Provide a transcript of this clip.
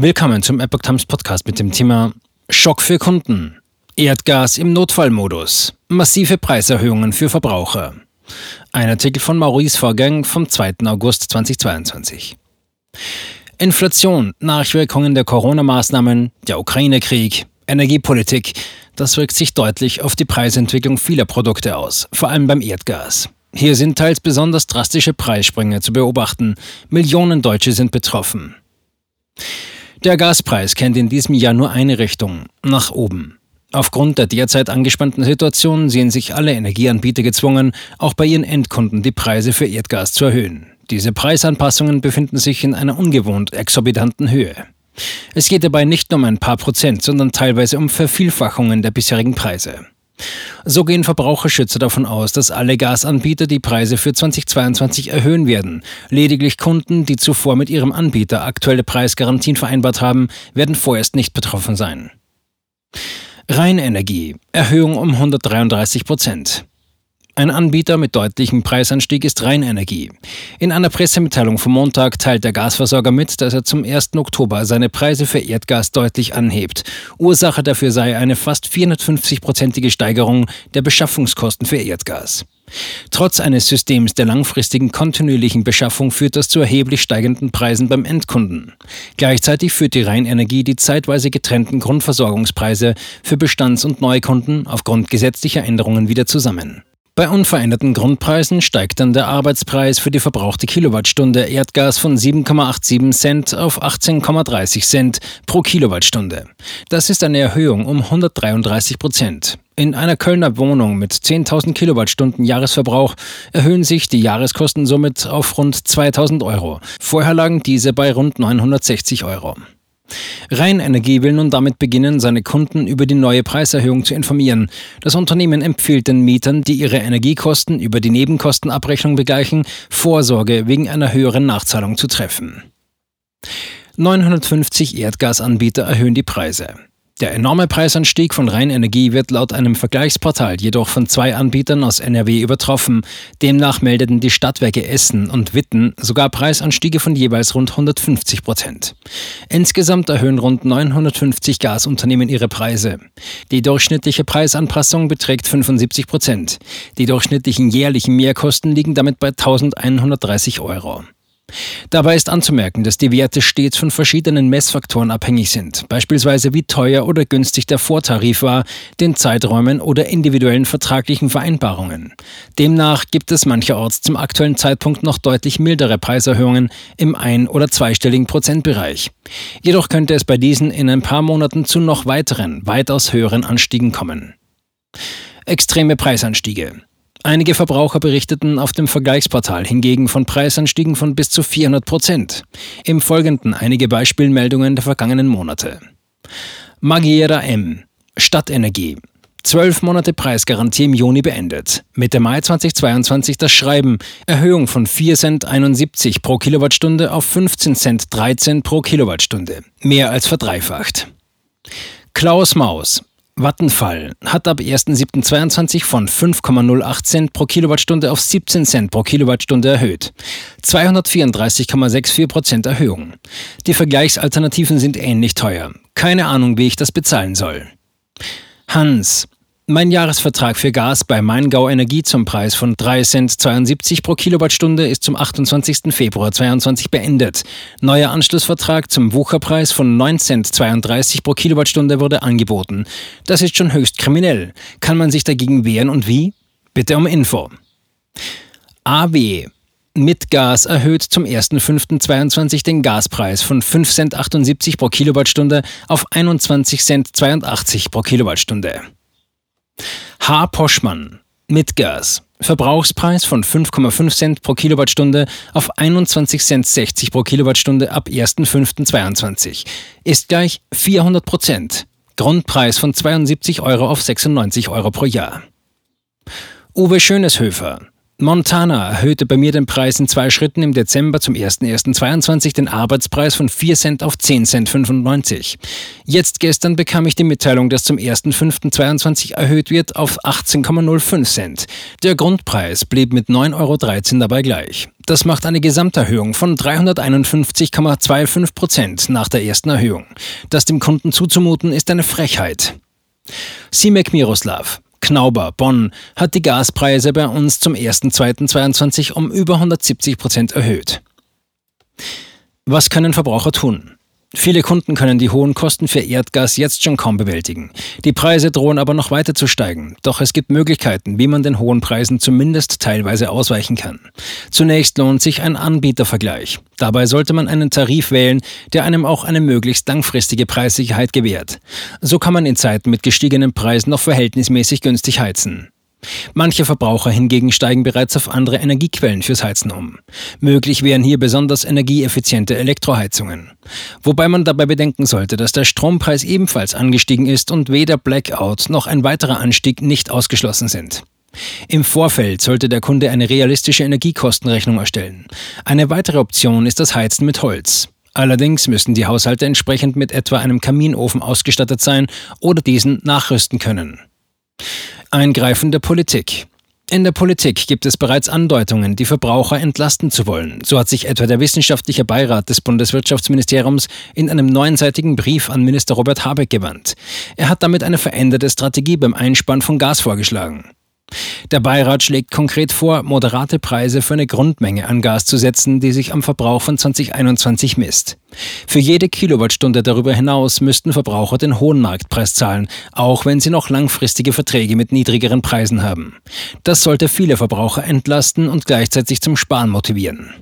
Willkommen zum Epoch Times Podcast mit dem Thema Schock für Kunden. Erdgas im Notfallmodus. Massive Preiserhöhungen für Verbraucher. Ein Artikel von Maurice Vorgang vom 2. August 2022. Inflation, Nachwirkungen der Corona-Maßnahmen, der Ukraine-Krieg, Energiepolitik, das wirkt sich deutlich auf die Preisentwicklung vieler Produkte aus, vor allem beim Erdgas. Hier sind teils besonders drastische Preissprünge zu beobachten. Millionen Deutsche sind betroffen. Der Gaspreis kennt in diesem Jahr nur eine Richtung, nach oben. Aufgrund der derzeit angespannten Situation sehen sich alle Energieanbieter gezwungen, auch bei ihren Endkunden die Preise für Erdgas zu erhöhen. Diese Preisanpassungen befinden sich in einer ungewohnt exorbitanten Höhe. Es geht dabei nicht nur um ein paar Prozent, sondern teilweise um Vervielfachungen der bisherigen Preise. So gehen Verbraucherschützer davon aus, dass alle Gasanbieter die Preise für 2022 erhöhen werden. Lediglich Kunden, die zuvor mit ihrem Anbieter aktuelle Preisgarantien vereinbart haben, werden vorerst nicht betroffen sein. Rheinenergie Erhöhung um 133 Prozent. Ein Anbieter mit deutlichem Preisanstieg ist Rheinenergie. In einer Pressemitteilung vom Montag teilt der Gasversorger mit, dass er zum 1. Oktober seine Preise für Erdgas deutlich anhebt. Ursache dafür sei eine fast 450-prozentige Steigerung der Beschaffungskosten für Erdgas. Trotz eines Systems der langfristigen kontinuierlichen Beschaffung führt das zu erheblich steigenden Preisen beim Endkunden. Gleichzeitig führt die Rheinenergie die zeitweise getrennten Grundversorgungspreise für Bestands- und Neukunden aufgrund gesetzlicher Änderungen wieder zusammen. Bei unveränderten Grundpreisen steigt dann der Arbeitspreis für die verbrauchte Kilowattstunde Erdgas von 7,87 Cent auf 18,30 Cent pro Kilowattstunde. Das ist eine Erhöhung um 133 Prozent. In einer Kölner Wohnung mit 10.000 Kilowattstunden Jahresverbrauch erhöhen sich die Jahreskosten somit auf rund 2.000 Euro. Vorher lagen diese bei rund 960 Euro. Rheinenergie will nun damit beginnen, seine Kunden über die neue Preiserhöhung zu informieren. Das Unternehmen empfiehlt den Mietern, die ihre Energiekosten über die Nebenkostenabrechnung begleichen, Vorsorge wegen einer höheren Nachzahlung zu treffen. 950 Erdgasanbieter erhöhen die Preise. Der enorme Preisanstieg von Rheinenergie wird laut einem Vergleichsportal jedoch von zwei Anbietern aus NRW übertroffen. Demnach meldeten die Stadtwerke Essen und Witten sogar Preisanstiege von jeweils rund 150 Prozent. Insgesamt erhöhen rund 950 Gasunternehmen ihre Preise. Die durchschnittliche Preisanpassung beträgt 75 Prozent. Die durchschnittlichen jährlichen Mehrkosten liegen damit bei 1130 Euro. Dabei ist anzumerken, dass die Werte stets von verschiedenen Messfaktoren abhängig sind, beispielsweise wie teuer oder günstig der Vortarif war, den Zeiträumen oder individuellen vertraglichen Vereinbarungen. Demnach gibt es mancherorts zum aktuellen Zeitpunkt noch deutlich mildere Preiserhöhungen im ein- oder zweistelligen Prozentbereich. Jedoch könnte es bei diesen in ein paar Monaten zu noch weiteren, weitaus höheren Anstiegen kommen. Extreme Preisanstiege. Einige Verbraucher berichteten auf dem Vergleichsportal hingegen von Preisanstiegen von bis zu 400 Prozent. Im Folgenden einige Beispielmeldungen der vergangenen Monate. Magiera M. Stadtenergie. Zwölf Monate Preisgarantie im Juni beendet. Mitte Mai 2022 das Schreiben. Erhöhung von 4 Cent 71 pro Kilowattstunde auf 15 Cent 13 pro Kilowattstunde. Mehr als verdreifacht. Klaus Maus. Vattenfall hat ab 1.7.22 von 5,08 Cent pro Kilowattstunde auf 17 Cent pro Kilowattstunde erhöht. 234,64 Prozent Erhöhung. Die Vergleichsalternativen sind ähnlich teuer. Keine Ahnung, wie ich das bezahlen soll. Hans. Mein Jahresvertrag für Gas bei Maingau Energie zum Preis von 3 Cent 72 pro Kilowattstunde ist zum 28. Februar 2022 beendet. Neuer Anschlussvertrag zum Wucherpreis von 9 Cent 32 pro Kilowattstunde wurde angeboten. Das ist schon höchst kriminell. Kann man sich dagegen wehren und wie? Bitte um Info. AW mit Gas erhöht zum 1.5.22 den Gaspreis von 5 Cent 78 pro Kilowattstunde auf 21 Cent 82 pro Kilowattstunde. H. Poschmann mit Gas. Verbrauchspreis von 5,5 Cent pro Kilowattstunde auf 21 Cent 60 pro Kilowattstunde ab 1.5.22 ist gleich 400 Prozent. Grundpreis von 72 Euro auf 96 Euro pro Jahr. Uwe Schöneshöfer. Montana erhöhte bei mir den Preis in zwei Schritten im Dezember zum 01.01.22 den Arbeitspreis von 4 Cent auf 10 Cent 95. Jetzt gestern bekam ich die Mitteilung, dass zum 1.05.22 erhöht wird auf 18,05 Cent. Der Grundpreis blieb mit 9,13 Euro dabei gleich. Das macht eine Gesamterhöhung von 351,25 Prozent nach der ersten Erhöhung. Das dem Kunden zuzumuten, ist eine Frechheit. Simek Miroslav. Knauber, Bonn, hat die Gaspreise bei uns zum 1.2.22 um über 170 Prozent erhöht. Was können Verbraucher tun? Viele Kunden können die hohen Kosten für Erdgas jetzt schon kaum bewältigen. Die Preise drohen aber noch weiter zu steigen. Doch es gibt Möglichkeiten, wie man den hohen Preisen zumindest teilweise ausweichen kann. Zunächst lohnt sich ein Anbietervergleich. Dabei sollte man einen Tarif wählen, der einem auch eine möglichst langfristige Preissicherheit gewährt. So kann man in Zeiten mit gestiegenen Preisen noch verhältnismäßig günstig heizen. Manche Verbraucher hingegen steigen bereits auf andere Energiequellen fürs Heizen um. Möglich wären hier besonders energieeffiziente Elektroheizungen. Wobei man dabei bedenken sollte, dass der Strompreis ebenfalls angestiegen ist und weder Blackout noch ein weiterer Anstieg nicht ausgeschlossen sind. Im Vorfeld sollte der Kunde eine realistische Energiekostenrechnung erstellen. Eine weitere Option ist das Heizen mit Holz. Allerdings müssen die Haushalte entsprechend mit etwa einem Kaminofen ausgestattet sein oder diesen nachrüsten können. Eingreifen der Politik. In der Politik gibt es bereits Andeutungen, die Verbraucher entlasten zu wollen. So hat sich etwa der wissenschaftliche Beirat des Bundeswirtschaftsministeriums in einem neunseitigen Brief an Minister Robert Habeck gewandt. Er hat damit eine veränderte Strategie beim Einsparen von Gas vorgeschlagen. Der Beirat schlägt konkret vor, moderate Preise für eine Grundmenge an Gas zu setzen, die sich am Verbrauch von 2021 misst. Für jede Kilowattstunde darüber hinaus müssten Verbraucher den hohen Marktpreis zahlen, auch wenn sie noch langfristige Verträge mit niedrigeren Preisen haben. Das sollte viele Verbraucher entlasten und gleichzeitig zum Sparen motivieren.